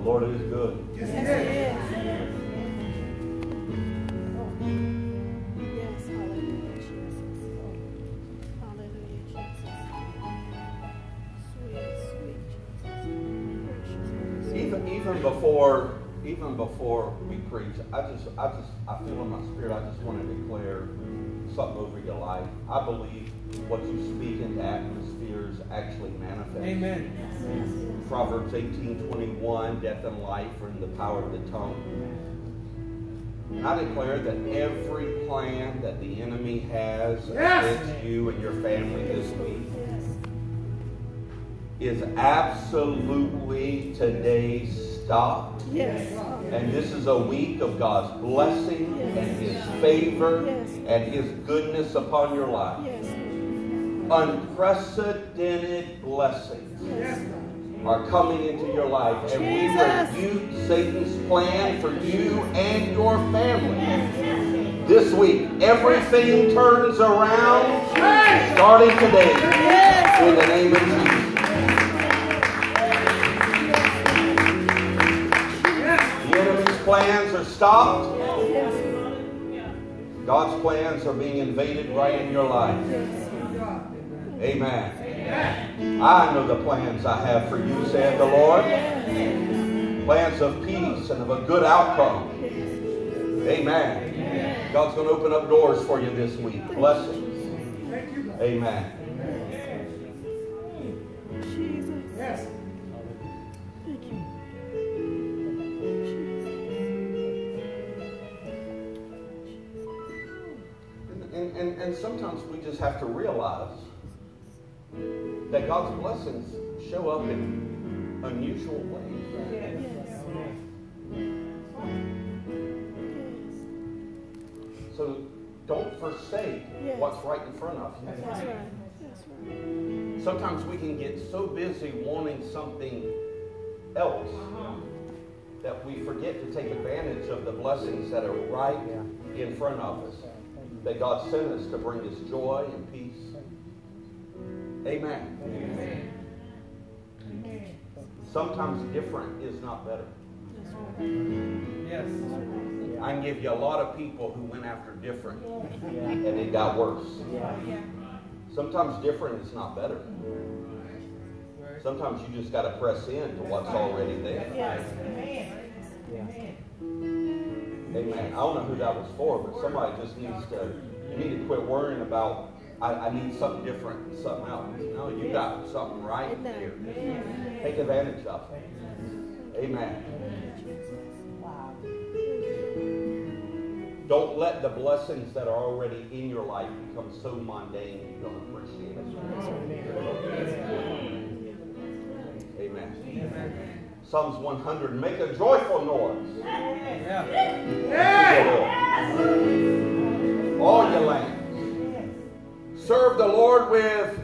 The Lord is good. Yes, He is. Yes, hallelujah, Jesus. Hallelujah, Jesus. Sweet, sweet Jesus. Precious. Even even before even before we preach, I just I just I feel in my spirit I just want to declare something over your life. I believe what you speak into atmospheres actually manifest. Amen. Proverbs 18, 21, death and life are in the power of the tongue. And I declare that every plan that the enemy has Yes. against you and your family this week is absolutely today stopped. Yes. And this is a week of God's blessing and His favor Yes. and His goodness upon your life. Unprecedented blessings Yes. are coming into your life. And we rebuke Satan's plan for you and your family. This week, everything turns around starting today in the name of Jesus. The enemy's plans are stopped. God's plans are being invaded right in your life. Amen. Amen. I know the plans I have for you, said the Lord. Plans of peace and of a good outcome. Amen. God's going to open up doors for you this week. Blessings. Amen. Jesus. Yes. Thank you. And, and, and sometimes we just have to realize that God's blessings show up in unusual ways. Yes. So don't forsake Yes. what's right in front of you. That's right. That's right. Sometimes we can get so busy wanting something else uh-huh. that we forget to take advantage of the blessings that are right in front of us. That God sent us to bring us joy and peace. Amen. Amen. Sometimes different is not better. Yes. I can give you a lot of people who went after different and it got worse. Sometimes different is not better. Sometimes you just got to press into what's already there. Yes. Amen. I don't know who that was for, but somebody just needs to, you need to quit worrying about, I, I need something different and something else. No, you got something right here. Take advantage of it. Amen. Don't let the blessings that are already in your life become so mundane you don't appreciate it. Amen. Psalms 100, make a joyful noise. Yeah. to. All your lands. Serve the Lord with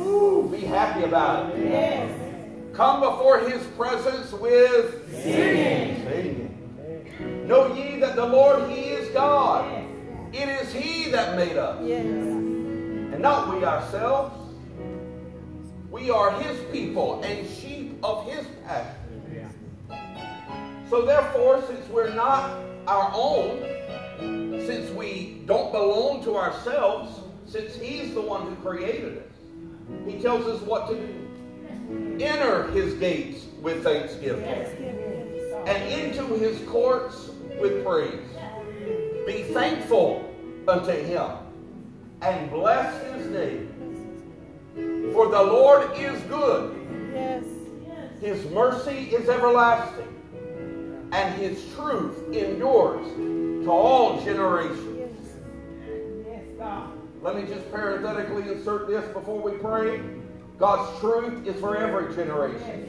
Ooh, be happy about it. Come before his presence with singing. Singing. Know ye that the Lord, he is God. It is he that made us, Yes. and not we ourselves. We are his people and sheep of his pasture. So therefore, since we're not our own, since we don't belong to ourselves, since he's the one who created us, he tells us what to do. Enter his gates with thanksgiving and into his courts with praise. Be thankful unto him and bless his name. For the Lord is good. His mercy is everlasting, and his truth endures to all generations. Let me just parenthetically insert this before we pray. God's truth is for every generation.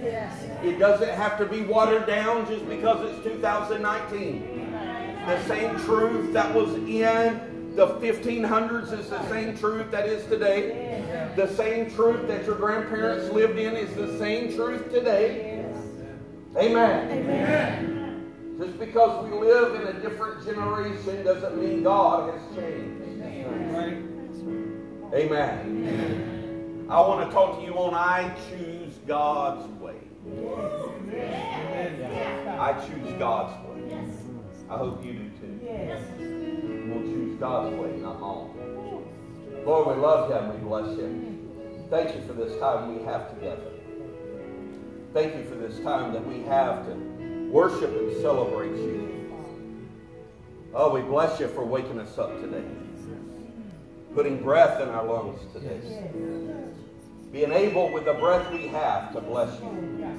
It doesn't have to be watered down just because it's 2019. The same truth that was in the 1500s is the same truth that is today. The same truth that your grandparents lived in is the same truth today. Amen. Amen. Just because we live in a different generation doesn't mean God has changed. Right. Amen. I want to talk to you on I choose God's way. I choose God's way. I hope you do too. Yes. We'll choose God's way, not my own. Lord, we love you and we bless you. Thank you for this time we have together. Thank you for this time that we have to worship and celebrate you. Oh, we bless you for waking us up today, putting breath in our lungs today, being able with the breath we have to bless you.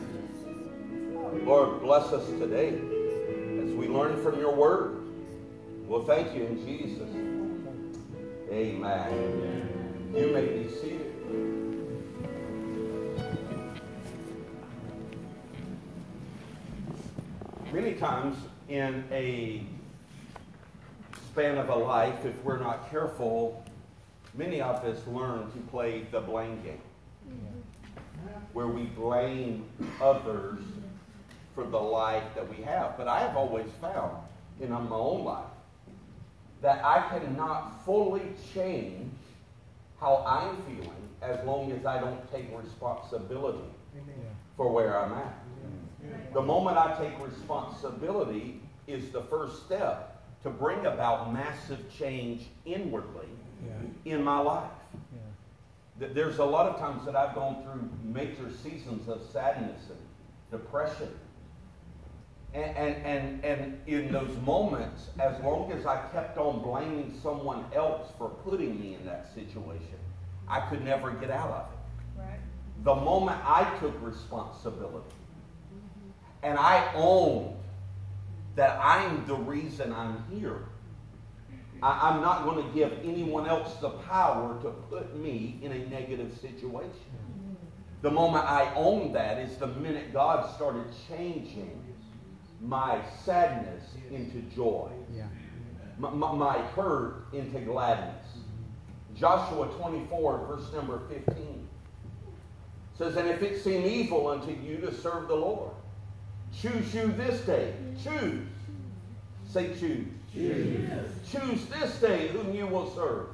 Lord, bless us today as we learn from your word. Well, thank you in Jesus. Amen. You may be seated. Many times in a span of a life, if we're not careful, many of us learn to play the blame game, where we blame others for the life that we have. But I have always found in my own life that I cannot fully change how I'm feeling as long as I don't take responsibility for where I'm at. The moment I take responsibility is the first step to bring about massive change inwardly Yeah. in my life. Yeah. There's a lot of times that I've gone through major seasons of sadness and depression. And, and, and, and in those moments, as long as I kept on blaming someone else for putting me in that situation, I could never get out of it. Right. The moment I took responsibility mm-hmm. and I owned that I'm the reason I'm here, I, I'm not going to give anyone else the power to put me in a negative situation. The moment I owned that is the minute God started changing my sadness into joy, Yeah. my, my, my hurt into gladness. Joshua 24, verse number 15 says, And if it seem evil unto you to serve the Lord, choose you this day. Choose. Say choose. Choose. Choose this day whom you will serve.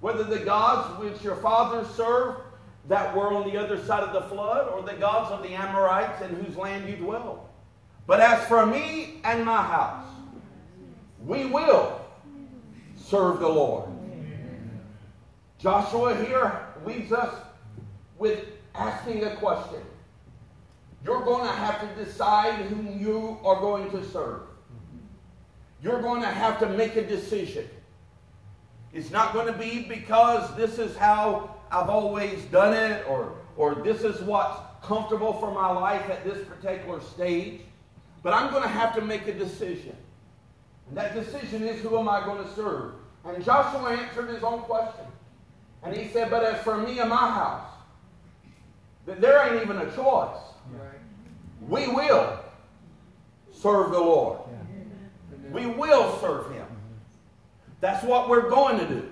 Whether the gods which your fathers served that were on the other side of the flood, or the gods of the Amorites in whose land you dwell. But as for me and my house, we will serve the Lord. Joshua here leaves us with asking a question. You're going to have to decide whom you are going to serve. You're going to have to make a decision. It's not going to be because this is how I've always done it or, or this is what's comfortable for my life at this particular stage. But I'm going to have to make a decision. And that decision is who am I going to serve? And Joshua answered his own question. And he said, But as for me and my house, th- there ain't even a choice. We will serve the Lord. We will serve Him. That's what we're going to do.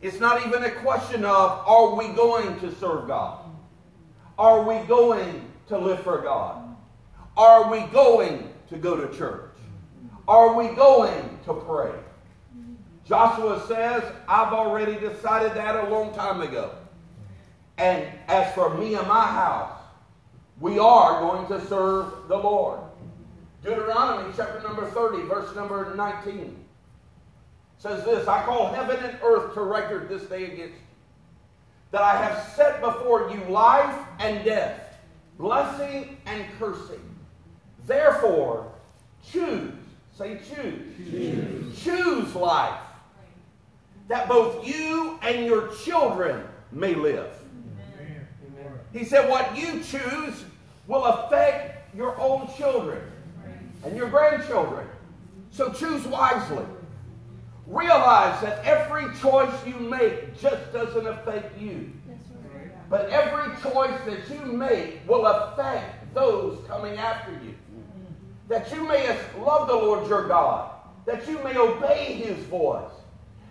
It's not even a question of are we going to serve God? Are we going to live for God? Are we going to go to church? Are we going to pray? Joshua says, I've already decided that a long time ago. And as for me and my house, we are going to serve the Lord. Deuteronomy chapter number 30, verse number 19 says this I call heaven and earth to record this day against you, that I have set before you life and death, blessing and cursing. Therefore, choose, say choose, choose, choose life, that both you and your children may live. He said, What you choose will affect your own children and your grandchildren. So choose wisely. Realize that every choice you make just doesn't affect you. But every choice that you make will affect those coming after you. That you may love the Lord your God, that you may obey his voice,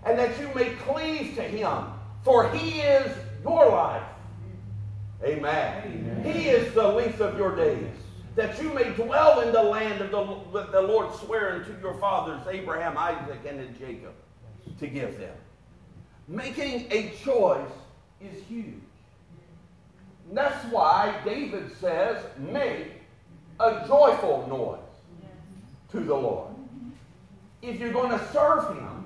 and that you may cleave to him, for he is your life. Amen. He is the length of your days, that you may dwell in the land of the, the Lord swearing to your fathers, Abraham, Isaac, and Jacob, to give them. Making a choice is huge. And that's why David says, make a joyful noise to the Lord. If you're going to serve Him,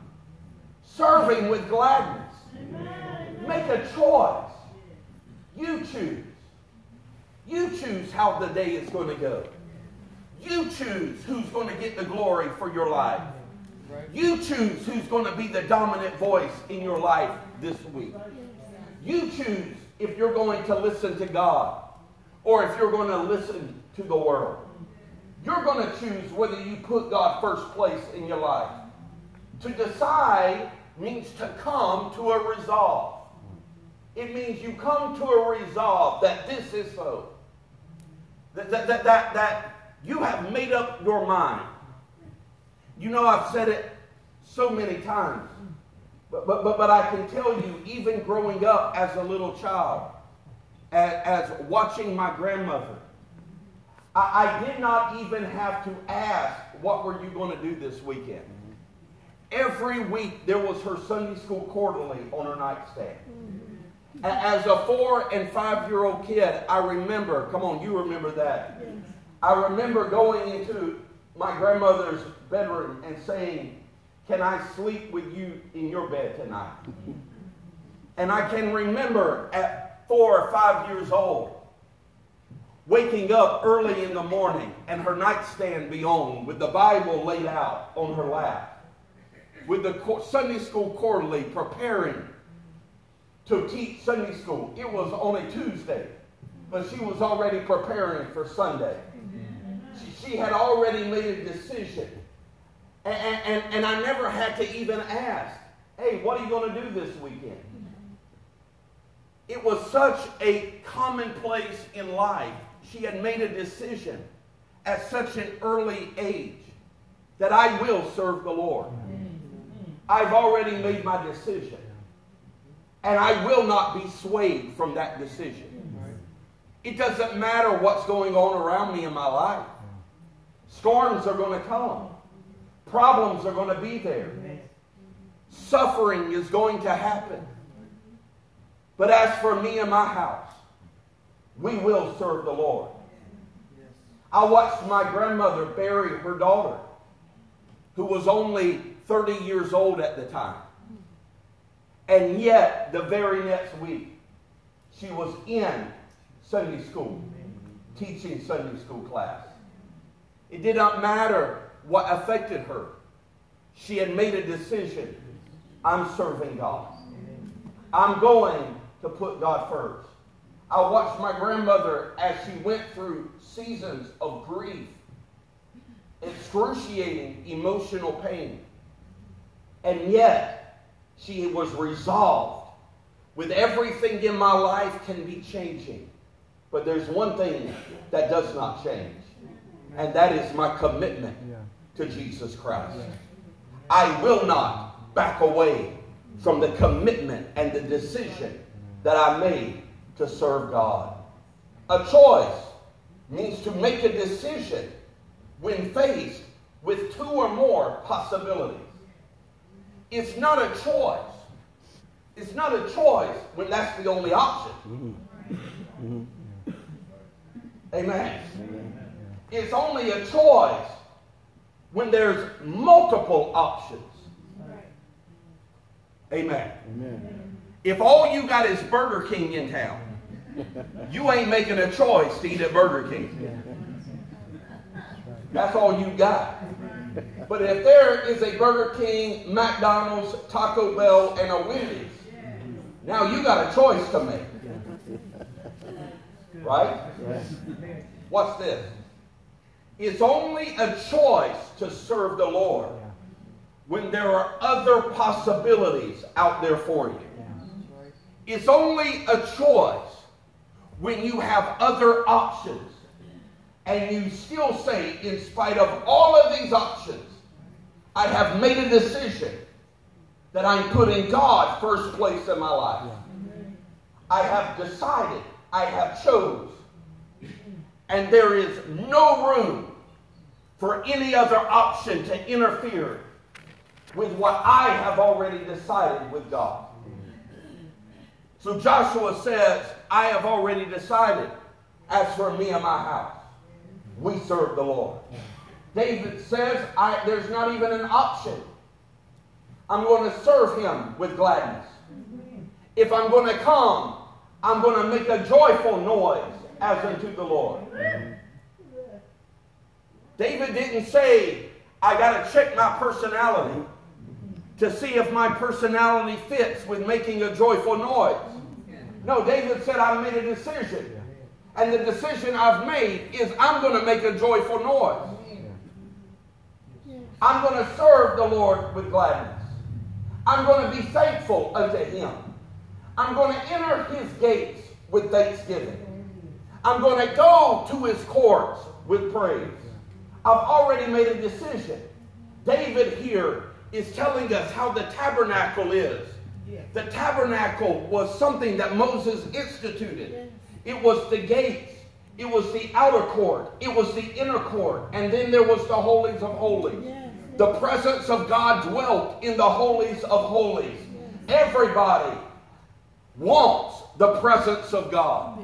serve Him with gladness. Make a choice. You choose. You choose how the day is going to go. You choose who's going to get the glory for your life. You choose who's going to be the dominant voice in your life this week. You choose if you're going to listen to God or if you're going to listen to the world. You're going to choose whether you put God first place in your life. To decide means to come to a resolve. It means you come to a resolve that this is so. That, that, that, that, that you have made up your mind. You know, I've said it so many times. But, but, but, but I can tell you, even growing up as a little child, as, as watching my grandmother, I, I did not even have to ask, what were you going to do this weekend? Every week there was her Sunday school quarterly on her nightstand. As a four and five year old kid, I remember, come on, you remember that. I remember going into my grandmother's bedroom and saying, Can I sleep with you in your bed tonight? And I can remember at four or five years old, waking up early in the morning and her nightstand be on with the Bible laid out on her lap, with the Sunday school quarterly preparing to teach Sunday school. It was on a Tuesday, but she was already preparing for Sunday. She, she had already made a decision. And, and, and I never had to even ask, hey, what are you going to do this weekend? It was such a commonplace in life. She had made a decision at such an early age that I will serve the Lord. I've already made my decision. And I will not be swayed from that decision. It doesn't matter what's going on around me in my life. Storms are going to come. Problems are going to be there. Suffering is going to happen. But as for me and my house, we will serve the Lord. I watched my grandmother bury her daughter, who was only 30 years old at the time. And yet, the very next week, she was in Sunday school, teaching Sunday school class. It did not matter what affected her. She had made a decision. I'm serving God. I'm going to put God first. I watched my grandmother as she went through seasons of grief, excruciating emotional pain. And yet, she was resolved. With everything in my life can be changing. But there's one thing that does not change, and that is my commitment to Jesus Christ. I will not back away from the commitment and the decision that I made to serve God. A choice means to make a decision when faced with two or more possibilities. It's not a choice. It's not a choice when that's the only option. Amen. It's only a choice when there's multiple options. Amen. Amen. If all you got is Burger King in town, you ain't making a choice to eat at Burger King. That's all you got. But if there is a Burger King, McDonald's, Taco Bell, and a Wendy's, now you got a choice to make. Right? What's this? It's only a choice to serve the Lord when there are other possibilities out there for you. It's only a choice when you have other options and you still say, in spite of all of these options, I have made a decision that I'm putting God first place in my life. I have decided, I have chose, and there is no room for any other option to interfere with what I have already decided with God. So Joshua says, I have already decided as for me and my house. we serve the Lord. David says, there's not even an option. I'm going to serve him with gladness. If I'm going to come, I'm going to make a joyful noise as unto the Lord. David didn't say, I got to check my personality to see if my personality fits with making a joyful noise. No, David said, I made a decision. And the decision I've made is I'm going to make a joyful noise. I'm going to serve the Lord with gladness. I'm going to be thankful unto him. I'm going to enter his gates with thanksgiving. I'm going to go to his courts with praise. I've already made a decision. David here is telling us how the tabernacle is. The tabernacle was something that Moses instituted. It was the gates. It was the outer court. It was the inner court. And then there was the holies of holies. The presence of God dwelt in the holies of holies. Everybody wants the presence of God.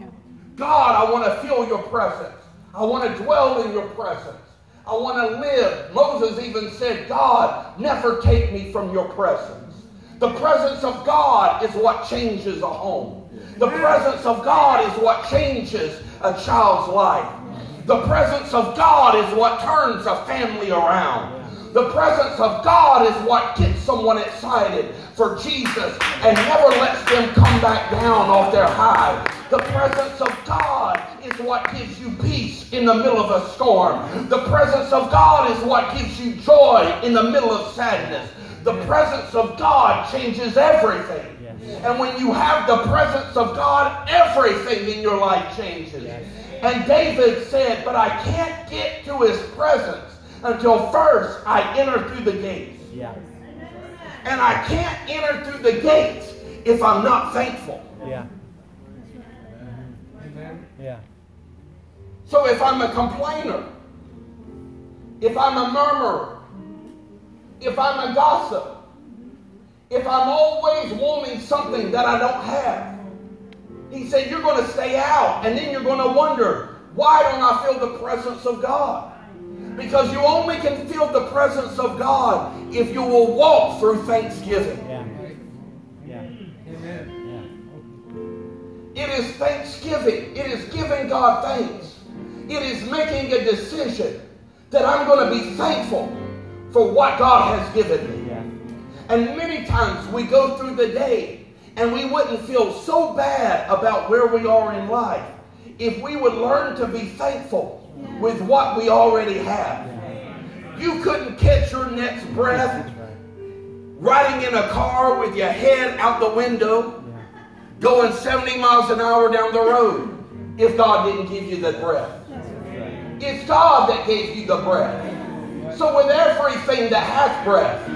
God, I want to feel your presence. I want to dwell in your presence. I want to live. Moses even said, God, never take me from your presence. The presence of God is what changes a home. The presence of God is what changes a child's life. The presence of God is what turns a family around. The presence of God is what gets someone excited for Jesus and never lets them come back down off their high. The presence of God is what gives you peace in the middle of a storm. The presence of God is what gives you joy in the middle of sadness. The presence of God changes everything. And when you have the presence of God, everything in your life changes. And David said, But I can't get to his presence until first I enter through the gates. Yeah. And I can't enter through the gates if I'm not thankful. Yeah. Yeah. So if I'm a complainer, if I'm a murmurer, if I'm a gossip, if I'm always wanting something that I don't have, he said, you're going to stay out and then you're going to wonder, why don't I feel the presence of God? Because you only can feel the presence of God if you will walk through thanksgiving. Yeah. Yeah. Amen. It is thanksgiving. It is giving God thanks. It is making a decision that I'm going to be thankful for what God has given me. Yeah. And many times we go through the day and we wouldn't feel so bad about where we are in life if we would learn to be thankful with what we already have. You couldn't catch your next breath riding in a car with your head out the window, going 70 miles an hour down the road if God didn't give you the breath. It's God that gave you the breath. So with everything that has breath,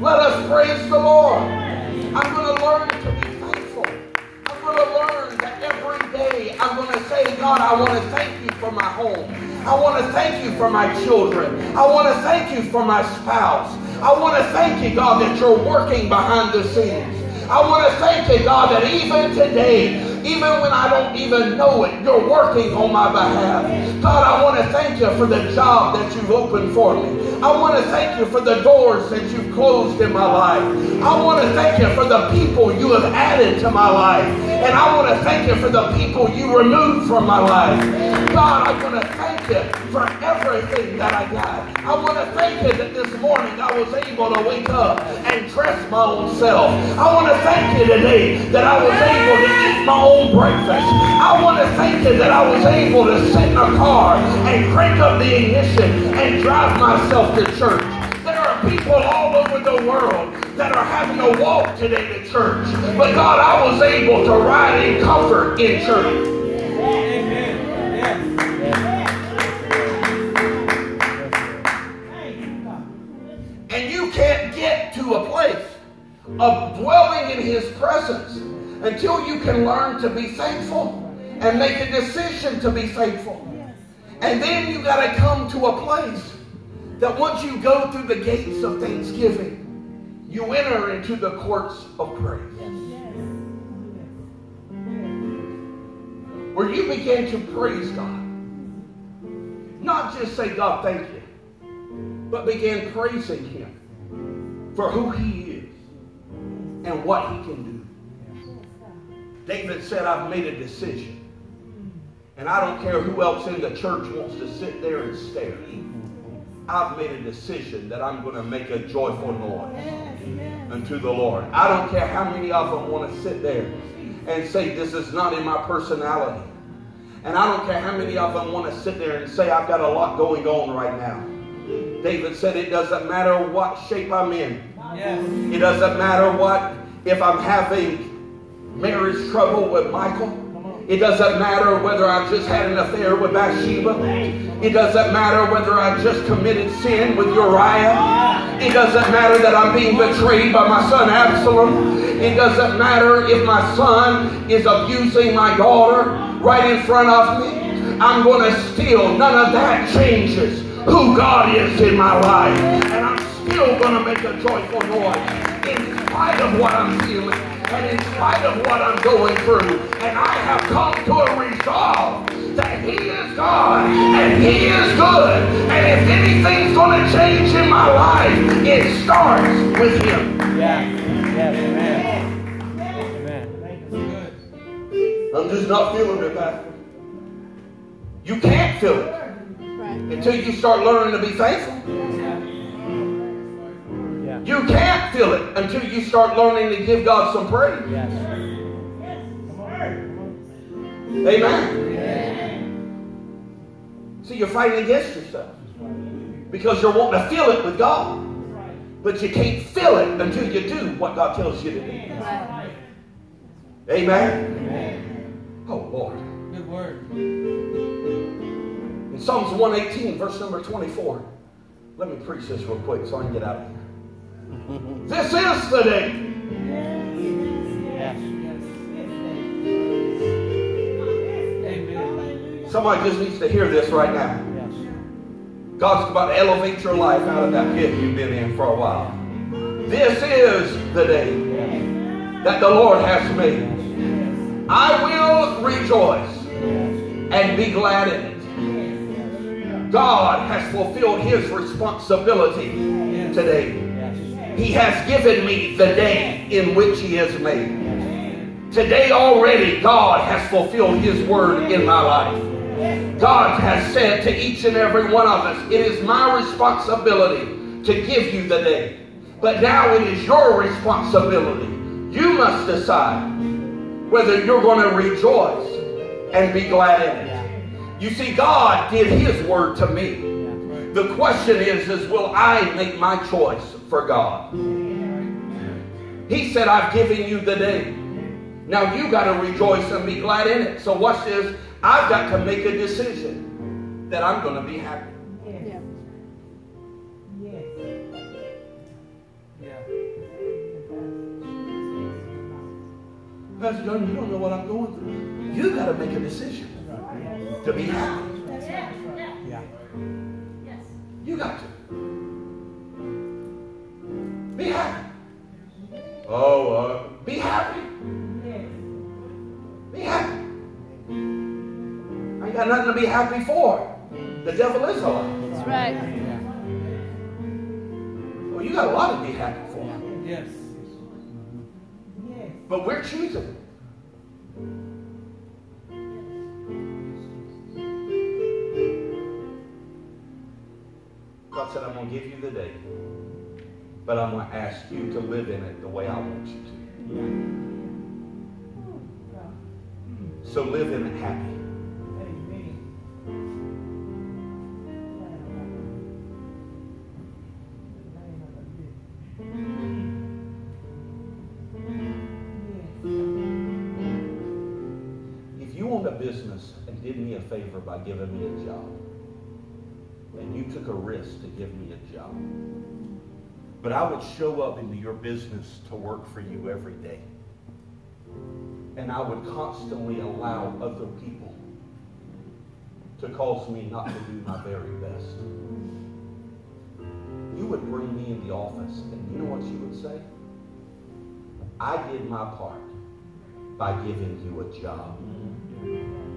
let us praise the Lord. I'm going to learn to going to learn that every day I'm going to say, God, I want to thank you for my home. I want to thank you for my children. I want to thank you for my spouse. I want to thank you, God, that you're working behind the scenes. I want to thank you, God, that even today, even when I don't even know it, you're working on my behalf. God, I want to thank you for the job that you've opened for me. I want to thank you for the doors that you've closed in my life. I want to thank you for the people you have added to my life. And I want to thank you for the people you removed from my life. God, I want to thank you for everything that I got. I want to thank you that this morning I was able to wake up and dress my own self. I want to thank you today that I was able to eat my own breakfast. I want to thank you that I was able to sit in a car and crank up the ignition and drive myself to church. There are people all over the world that are having to walk today to church. But God, I was able to ride in comfort in church. Of dwelling in His presence until you can learn to be thankful and make a decision to be thankful. And then you got to come to a place that once you go through the gates of thanksgiving, you enter into the courts of praise. Where you begin to praise God. Not just say, God, thank you, but begin praising Him for who He is and what He can do. David said, I've made a decision. And I don't care who else in the church wants to sit there and stare. I've made a decision that I'm going to make a joyful noise unto the Lord. I don't care how many of them want to sit there and say, This is not in my personality. And I don't care how many of them want to sit there and say, I've got a lot going on right now. David said, It doesn't matter what shape I'm in. Yes. It doesn't matter what, if I'm having marriage trouble with Michal. It doesn't matter whether I've just had an affair with Bathsheba. It doesn't matter whether I just committed sin with Uriah. It doesn't matter that I'm being betrayed by my son Absalom. It doesn't matter if my son is abusing my daughter right in front of me. I'm going to steal. none of that changes who God is in my life. And I'm still going to make a joyful noise in spite of what I'm feeling and in spite of what I'm going through. And I have come to a resolve that He is God and He is good. And if anything's going to change in my life, it starts with Him. Yeah. Yes. Amen. Amen. Good. I'm just not feeling it, Pastor. You can't feel it until you start learning to be thankful. Yeah. You can't feel it until you start learning to give God some praise. Yes. Amen. See, you're fighting against yourself because you're wanting to feel it with God. But you can't feel it until you do what God tells you to do. Right. Amen. Oh, Lord. Good word. In Psalms 118, verse number 24. Let me preach this real quick so I can get out of here. Mm-hmm. This is the day. Somebody just needs to hear this right now. God's about to elevate your life out of that pit you've been in for a while. This is the day that the Lord has made. I will rejoice and be glad in it. God has fulfilled his responsibility today. He has given me the day in which he has made. Today already, God has fulfilled his word in my life. God has said to each and every one of us, it is my responsibility to give you the day. But now it is your responsibility. You must decide whether you're going to rejoice and be glad in it. You see, God did his word to me. The question is, is will I make my choice for God? He said, I've given you the day. Now you got to rejoice and be glad in it. So watch this. I've got to make a decision that I'm going to be happy. Yeah. Yeah. Pastor John, you don't know what I'm going through. You got to make a decision to be happy. Yeah. You got to. Be happy. Oh, uh, be happy. Be happy. I ain't got nothing to be happy for. The devil is a lie. That's right. Well, you got a lot to be happy for. Yes. But we're choosing. God said, I'm going to give you the day, but I'm going to ask you to live in it the way I want you to. So live in it happy. If you owned a business and did me a favor by giving me a job, and you took a risk to give me a job, but I would show up into your business to work for you every day. And I would constantly allow other people to cause me not to do my very best. You would bring me in the office, and you know what you would say? I did my part by giving you a job.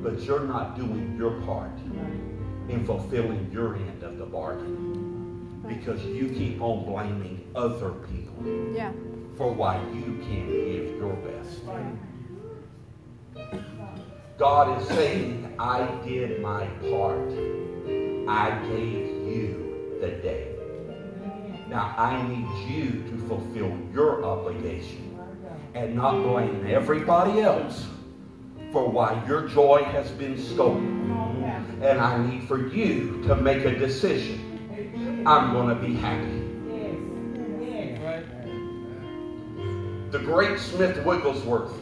But you're not doing your part in fulfilling your end of the bargain because you keep on blaming other people Yeah. for why you can't give your best. God is saying, I did my part. I gave you the day. Now I need you to fulfill your obligation and not blame everybody else for why your joy has been stolen. Oh, and I need for you to make a decision. I'm going to be happy. The great Smith Wigglesworth,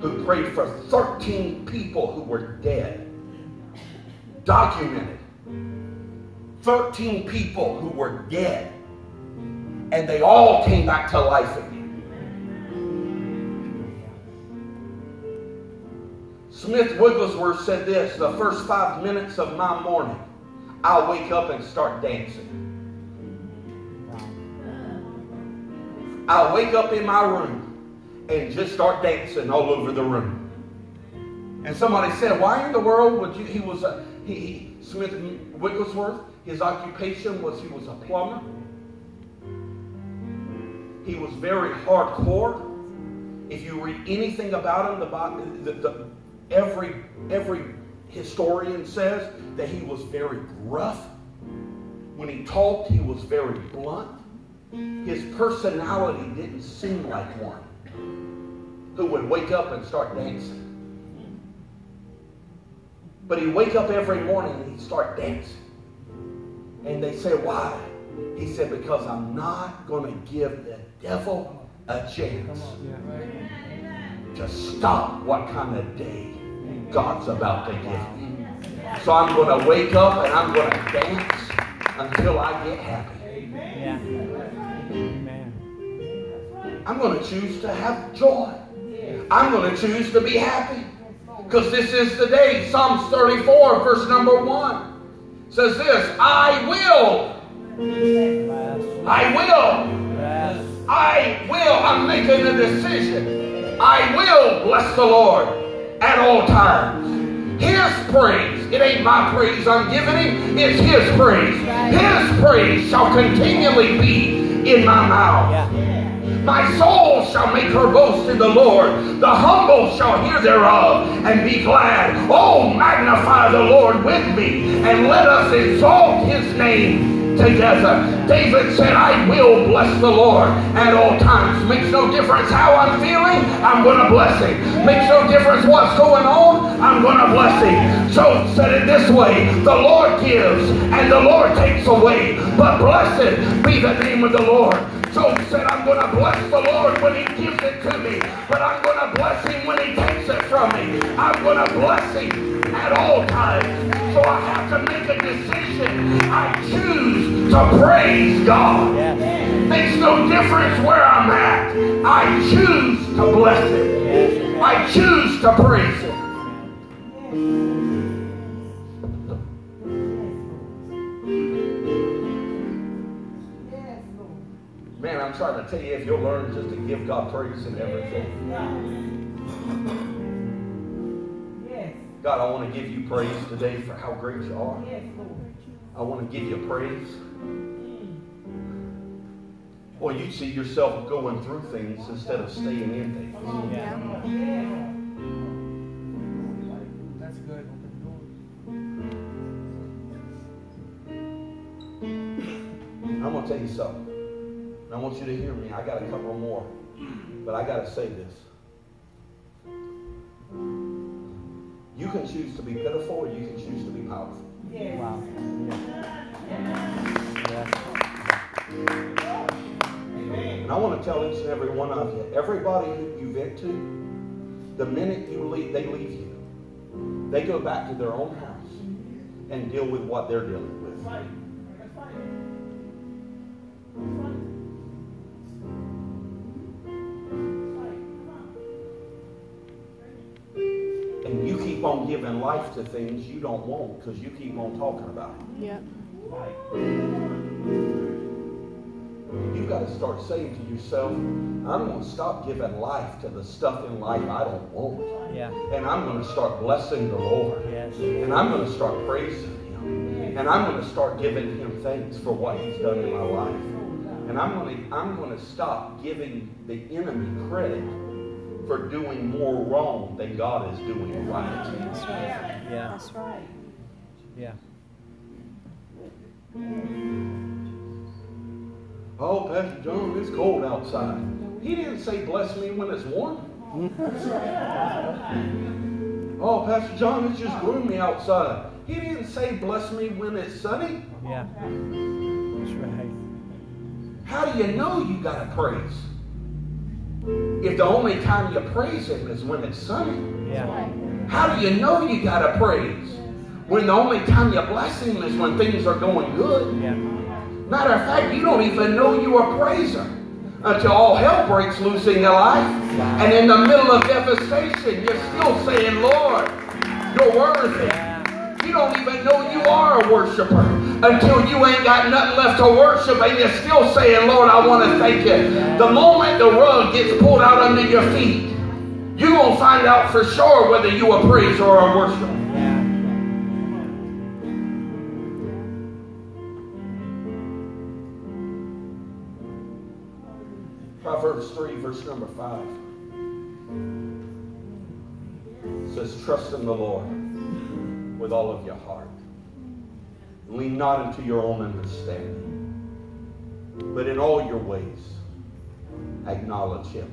who prayed for 13 people who were dead, documented 13 people who were dead, and they all came back to life again. Smith Wigglesworth said this the first five minutes of my morning, I'll wake up and start dancing. I'll wake up in my room and just start dancing all over the room. And somebody said, "Why in the world would you?" He was a he, he Smith Wigglesworth. His occupation was he was a plumber. He was very hardcore. If you read anything about him, the, the, the every every historian says that he was very gruff. When he talked, he was very blunt. His personality didn't seem like one who would wake up and start dancing. But he'd wake up every morning and he'd start dancing. And they say, Why? He said, Because I'm not going to give the devil a chance to stop what kind of day God's about to give me. So I'm going to wake up and I'm going to dance until I get happy. Amen. I'm going to choose to have joy. I'm going to choose to be happy. Because this is the day. Psalms 34, verse number 1 says this I will, I will, I will. I'm making a decision. I will bless the Lord at all times. His praise, it ain't my praise I'm giving him, it's his praise. His praise shall continually be in my mouth. My soul shall make her boast in the Lord. The humble shall hear thereof and be glad. Oh, magnify the Lord with me and let us exalt his name together. David said, I will bless the Lord at all times. Makes no difference how I'm feeling, I'm going to bless him. Makes no difference what's going on, I'm going to bless him. Job said it this way The Lord gives and the Lord takes away, but blessed be the name of the Lord. Job said, I'm going to bless the Lord when he gives it to me, but I'm going to bless him when he takes it from me. I'm going to bless him at all times. So I have to make a decision. I choose to praise God. Makes no difference where I'm at. I choose to bless him. I choose to praise him. I'm trying to tell you if you'll learn just to give God praise in everything. Yes. God, I want to give you praise today for how great you are. I want to give you praise. Boy, you see yourself going through things instead of staying in things. Yeah. Yeah. That's good. I'm going to tell you something. And I want you to hear me. I got a couple more. But I got to say this. You can choose to be pitiful or you can choose to be powerful. Wow. Yes. And I want to tell each and every one of you, everybody who you vent to, the minute you leave, they leave you, they go back to their own house and deal with what they're dealing with. Keep on giving life to things you don't want because you keep on talking about it. Yep. You've got to start saying to yourself, I'm going to stop giving life to the stuff in life I don't want. Yeah. And I'm going to start blessing the Lord. Yes. And I'm going to start praising Him. And I'm going to start giving Him thanks for what He's done in my life. And I'm going to, I'm going to stop giving the enemy credit for doing more wrong than God is doing right. That's right. Yeah. That's right. Yeah. Oh, Pastor John, it's cold outside. He didn't say bless me when it's warm. oh, Pastor John, it's just gloomy outside. He didn't say bless me when it's sunny. Yeah. That's right. How do you know you got to praise? If the only time you praise Him is when it's sunny. Yeah. How do you know you got to praise? When the only time you bless Him is when things are going good. Yeah. Matter of fact, you don't even know you're a praiser until all hell breaks loose in your life. And in the middle of devastation, you're still saying, Lord, you're worthy. You don't even know you are a worshiper until you ain't got nothing left to worship and you're still saying, Lord, I want to thank you. The moment the rug gets pulled out under your feet, you're going to find out for sure whether you a praiser or a worshiper. Proverbs 3, verse number 5 says, Trust in the Lord with all of your heart. Lean not into your own understanding, but in all your ways acknowledge Him,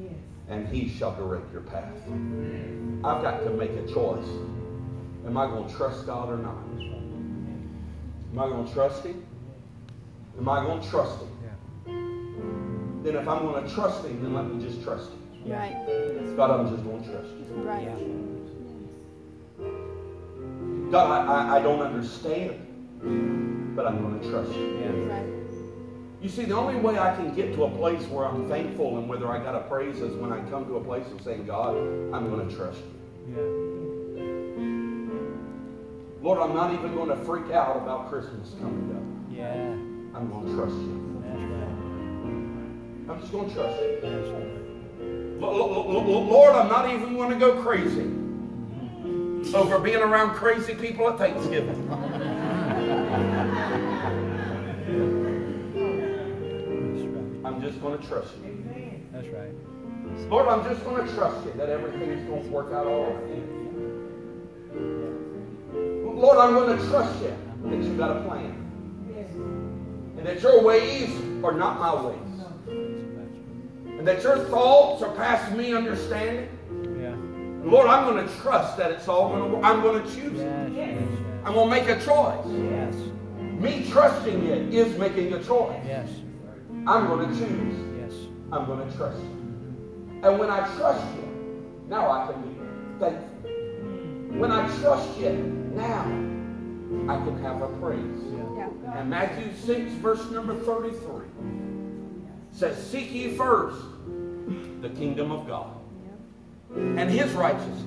Yes. and He shall direct your path. I've got to make a choice. Am I going to trust God or not? Am I going to trust Him? Am I going to trust Him? Then if I'm going to trust Him, then let me just trust Him. Right. God, I'm just going to trust you. Right. Yeah. God, I, I, I don't understand, but I'm going to trust you. Yeah. You see, the only way I can get to a place where I'm thankful and whether I got to praise is when I come to a place of saying, God, I'm going to trust you. Yeah. Lord, I'm not even going to freak out about Christmas coming up. Yeah. I'm going to trust you. I'm just going to trust you. Lord, I'm not even going to go crazy mm-hmm. over being around crazy people at Thanksgiving. just going to trust you. That's right. Lord, I'm just going to trust you that everything's going to work out all right. Lord, I'm going to trust you that you got a plan. And that your ways are not my ways. And that your thoughts are past me understanding. Lord, I'm going to trust that it's all going to work. I'm going to choose it. I'm going to make a choice. Yes. Me trusting you is making a choice. Yes. I'm going to choose. Yes. I'm going to trust you. And when I trust you, now I can be thankful. When I trust you, now I can have a praise. Yeah. And Matthew 6, verse number 33 says, Seek ye first the kingdom of God and his righteousness,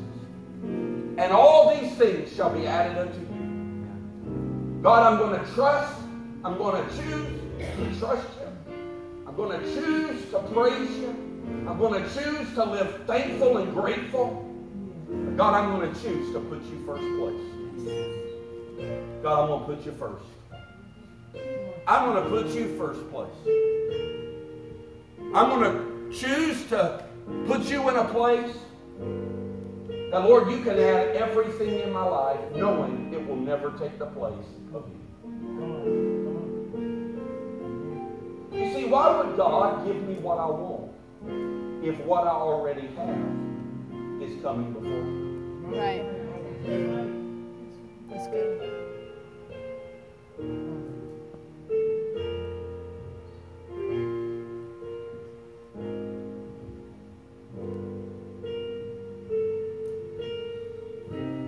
and all these things shall be added unto you. God, I'm going to trust, I'm going to choose to trust you. I'm going to choose to praise you. I'm going to choose to live thankful and grateful. God, I'm going to choose to put you first place. God, I'm going to put you first. I'm going to put you first place. I'm going to choose to put you in a place that, Lord, you can add everything in my life knowing it will never take the place of you. You see, why would God give me what I want if what I already have is coming before me? Right. That's good.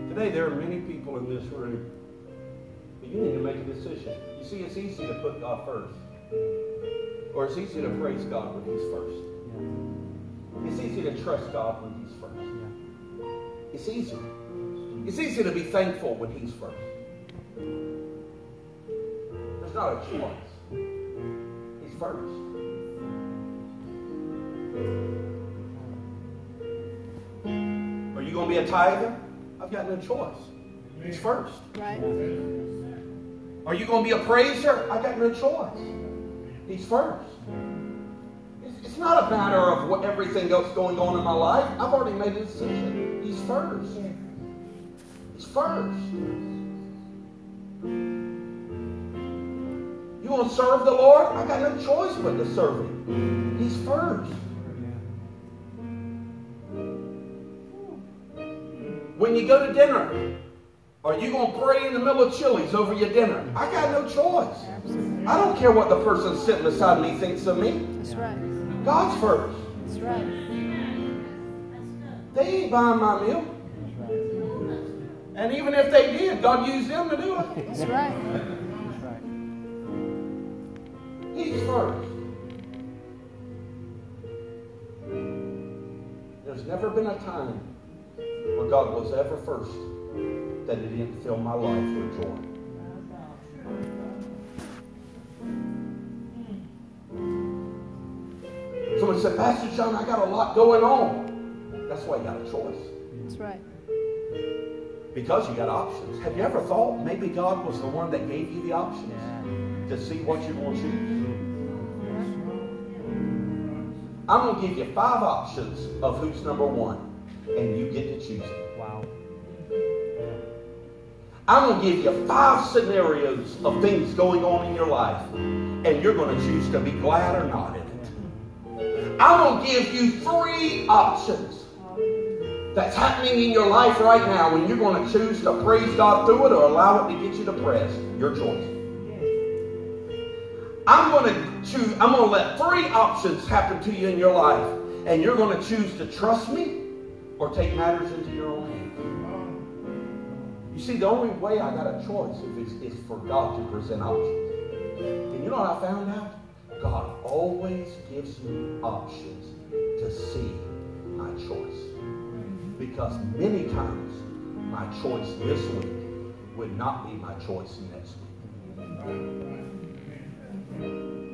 Today, there are many people in this room, but you need to make a decision. You see, it's easy to put God first, or it's easy to praise God when He's first. Yeah. It's easy to trust God when He's first. Yeah. It's easy. It's easy to be thankful when He's first. There's not a choice. He's first. Are you going to be a tither? I've got no choice. He's first. Right. Are you going to be a praiser? I've got no choice. He's first. It's, not a matter of what everything else going on in my life. I've already made a decision. He's first. He's first. You want to serve the Lord? I got no choice but to serve Him. He's first. When you go to dinner, are you going to pray in the middle of Chili's over your dinner? I got no choice. I don't care what the person sitting beside me thinks of me. That's right. God's first. That's right. They ain't buying my meal. And even if they did, God used them to do it. That's right. That's right. He's first. There's never been a time where God was ever first that He didn't fill my life with joy. Someone said, Pastor John, I got a lot going on. That's why you got a choice. That's right. Because you got options. Have you ever thought maybe God was the one that gave you the options Yeah. to see what you're going to choose? I'm going to give you five options of who's number one, and you get to choose it. Wow. I'm going to give you five scenarios of things going on in your life, and you're going to choose to be glad or not. I'm going to give you three options that's happening in your life right now, and you're going to choose to praise God through it or allow it to get you depressed. Your choice. I'm going to choose, I'm going to let three options happen to you in your life, and you're going to choose to trust me or take matters into your own hands. You see, the only way I got a choice is, is for God to present options. And you know what I found out? God always gives me options to see my choice. Because many times my choice this week would not be my choice next week.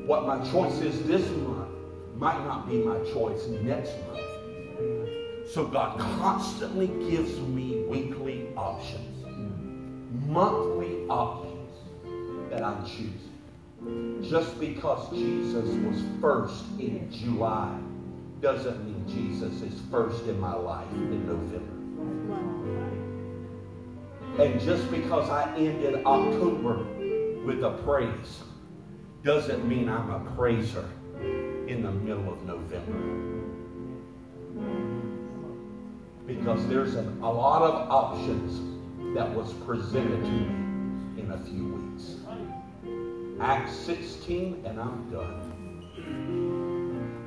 What my choice is this month might not be my choice next month. So God constantly gives me weekly options, monthly options that I'm choosing. Just because Jesus was first in July doesn't mean Jesus is first in my life in November. And just because I ended October with a praise doesn't mean I'm a praiser in the middle of November. Because there's a lot of options that was presented to me in a few weeks. Acts 16, and I'm done.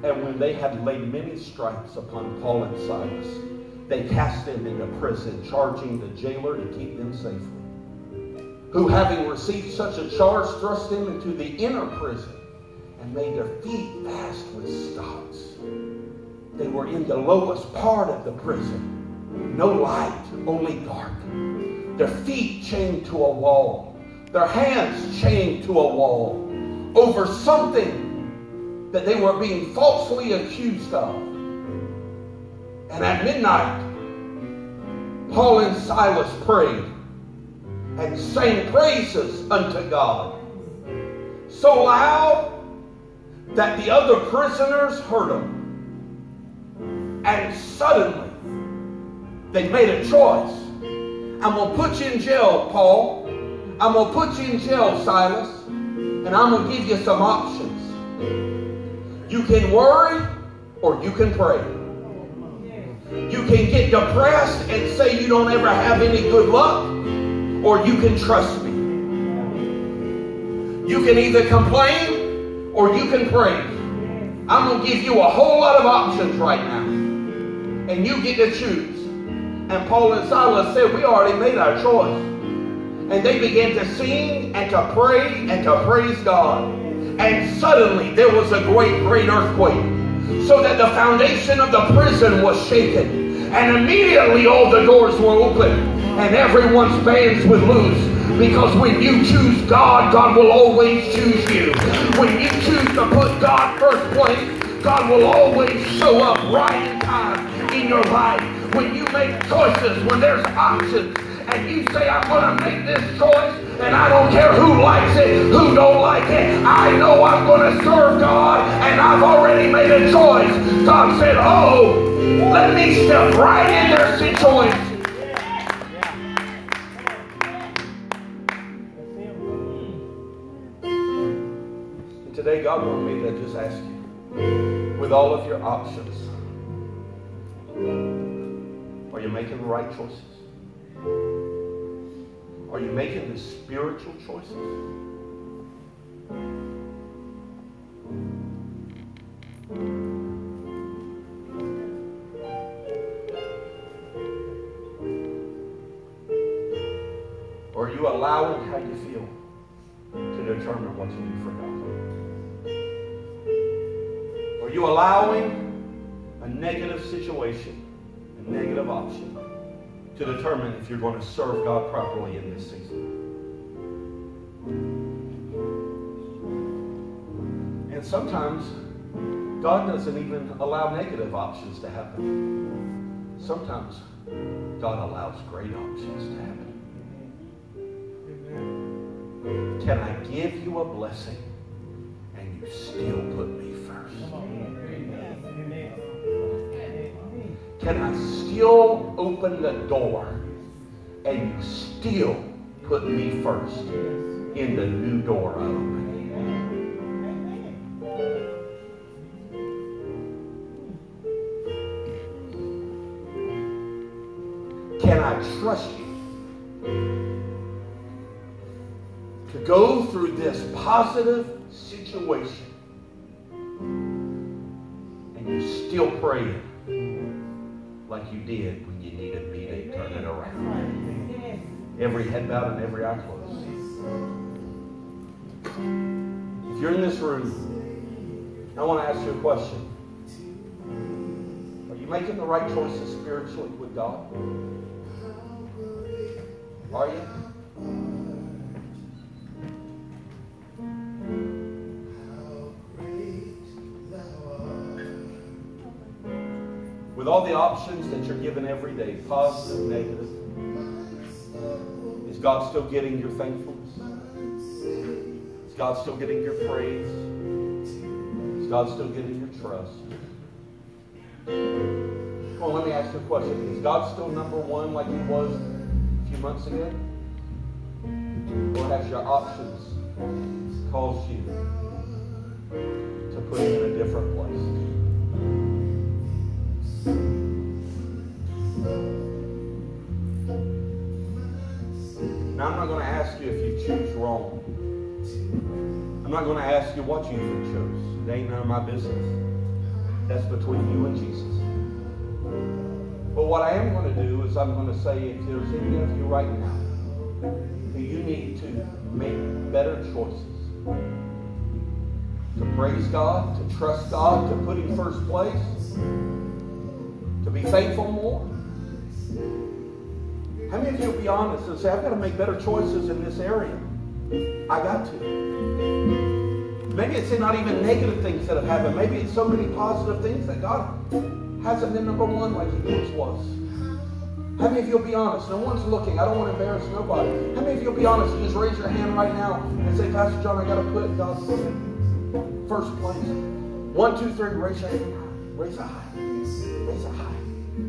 And when they had laid many stripes upon Paul and Silas, they cast them into prison, charging the jailer to keep them safely. Who, having received such a charge, thrust them into the inner prison and made their feet fast with stocks. They were in the lowest part of the prison. No light, only dark. Their feet chained to a wall. Their hands chained to a wall. Over something that they were being falsely accused of. And at midnight, Paul and Silas prayed and sang praises unto God. So loud that the other prisoners heard them. And suddenly, they made a choice. I'm going to put you in jail, Paul. I'm going to put you in jail, Silas. And I'm going to give you some options. You can worry or you can pray. You can get depressed and say you don't ever have any good luck, or you can trust me. You can either complain or you can praise. I'm going to give you a whole lot of options right now. And you get to choose. And Paul and Silas said, We already made our choice. And they began to sing and to pray and to praise God. And suddenly there was a great, great earthquake. So that the foundation of the prison was shaken. And immediately all the doors were open. And everyone's bands would loose. Because when you choose God, God will always choose you. When you choose to put God first place, God will always show up right in time in your life when you make choices, when there's options, and you say, I'm going to make this choice, and I don't care who likes it, who don't like it. I know I'm going to serve God, and I've already made a choice. God said, oh, let me step right in their situation. Today, God wanted me to just ask you, with all of your options, are you making the right choices? Are you making the spiritual choices? Or are you allowing how you feel to determine what you do for God? Are you allowing a negative situation, a negative option, to determine if you're going to serve God properly in this season? And sometimes God doesn't even allow negative options to happen. Sometimes God allows great options to happen. Can I give you a blessing and you still put me first? Can I still open the door and you still put me first in the new door I open? Can I trust you to go through this positive situation and you still praying did when you needed me to turn it around? Every head bowed and every eye closed. If you're in this room, I want to ask you a question. Are you making the right choices spiritually with God? Are you? All the options that you're given every day, positive, negative, is God still getting your thankfulness? Is God still getting your praise? Is God still getting your trust? Come on, let me ask you a question. Is God still number one like he was a few months ago? Or has your options caused you to put him in a different place? Now, I'm not going to ask you if you choose wrong. I'm not going to ask you what you chose. It ain't none of my business. That's between you and Jesus. But what I am going to do is I'm going to say if there's any of you right now who you need to make better choices, to praise God, to trust God, to put Him first place, to be faithful more. How many of you will be honest and say, I've got to make better choices in this area? I got to. Maybe it's not even negative things that have happened. Maybe it's so many positive things that God hasn't been number one like He once was. How many of you will be honest? No one's looking. I don't want to embarrass nobody. How many of you will be honest and just raise your hand right now and say, Pastor John, I got to put God first place. One, two, three, raise your hand. Raise it high. Raise it high.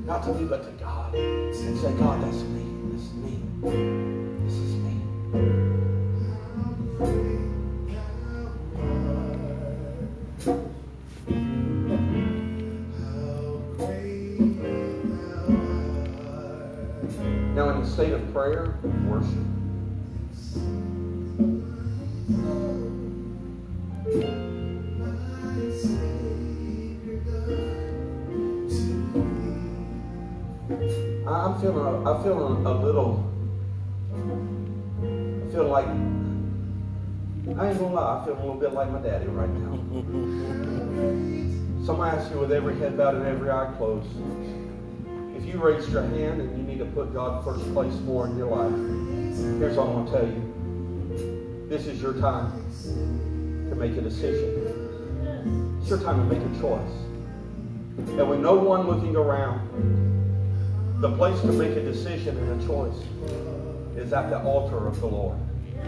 Not to me, but to God. And say, God, that's me. This is me. This is me. Now, in the state of prayer worship, feeling, I'm feeling a little, I feel like, I ain't gonna lie, I feel a little bit like my daddy right now. So I'm gonna ask you with every head bowed and every eye closed, if you raised your hand and you need to put God first place more in your life, here's what I'm gonna tell you. This is your time to make a decision. It's your time to make a choice. And with no one looking around, the place to make a decision and a choice is at the altar of the Lord.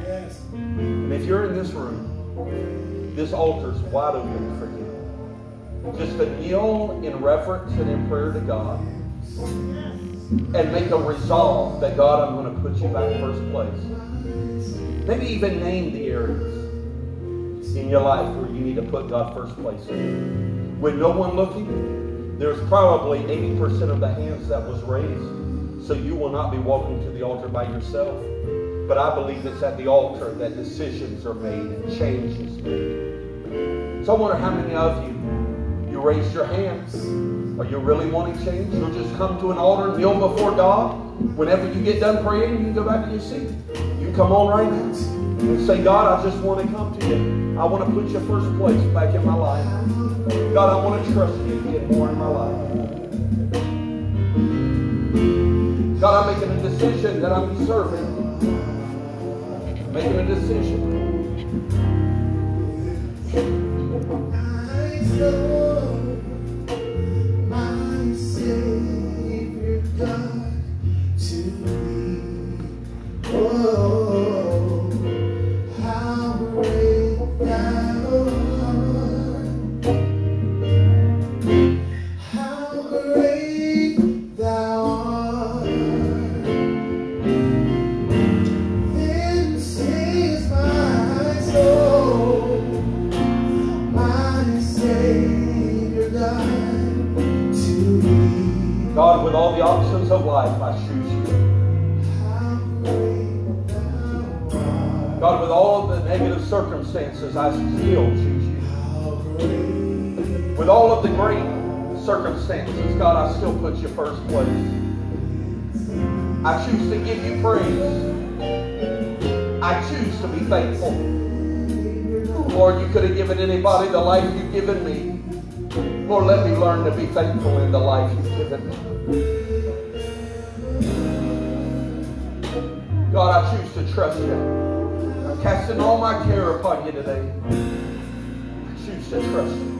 Yes. And if you're in this room, this altar is wide open for you. Just to kneel in reverence and in prayer to God and make a resolve that God, I'm going to put you back first place. Maybe even name the areas in your life where you need to put God first place in. With no one looking, there's probably 80% of the hands that was raised. So you will not be walking to the altar by yourself. But I believe it's at the altar that decisions are made and change is made. So I wonder how many of you, you raised your hands. Are you really wanting change? You'll just come to an altar, kneel before God. Whenever you get done praying, you can go back to your seat. You come on right now and say, God, I just want to come to you. I want to put you first place back in my life. God, I want to trust you to get more in my life. God, I'm making a decision that I'm serving. Making a decision. Negative circumstances, I still choose you. With all of the great circumstances, God, I still put you first place. I choose to give you praise. I choose to be thankful. Lord, you could have given anybody the life you've given me. Lord, let me learn to be thankful in the life you've given me. God, I choose to trust you. Casting all my care upon you today. I choose to trust you.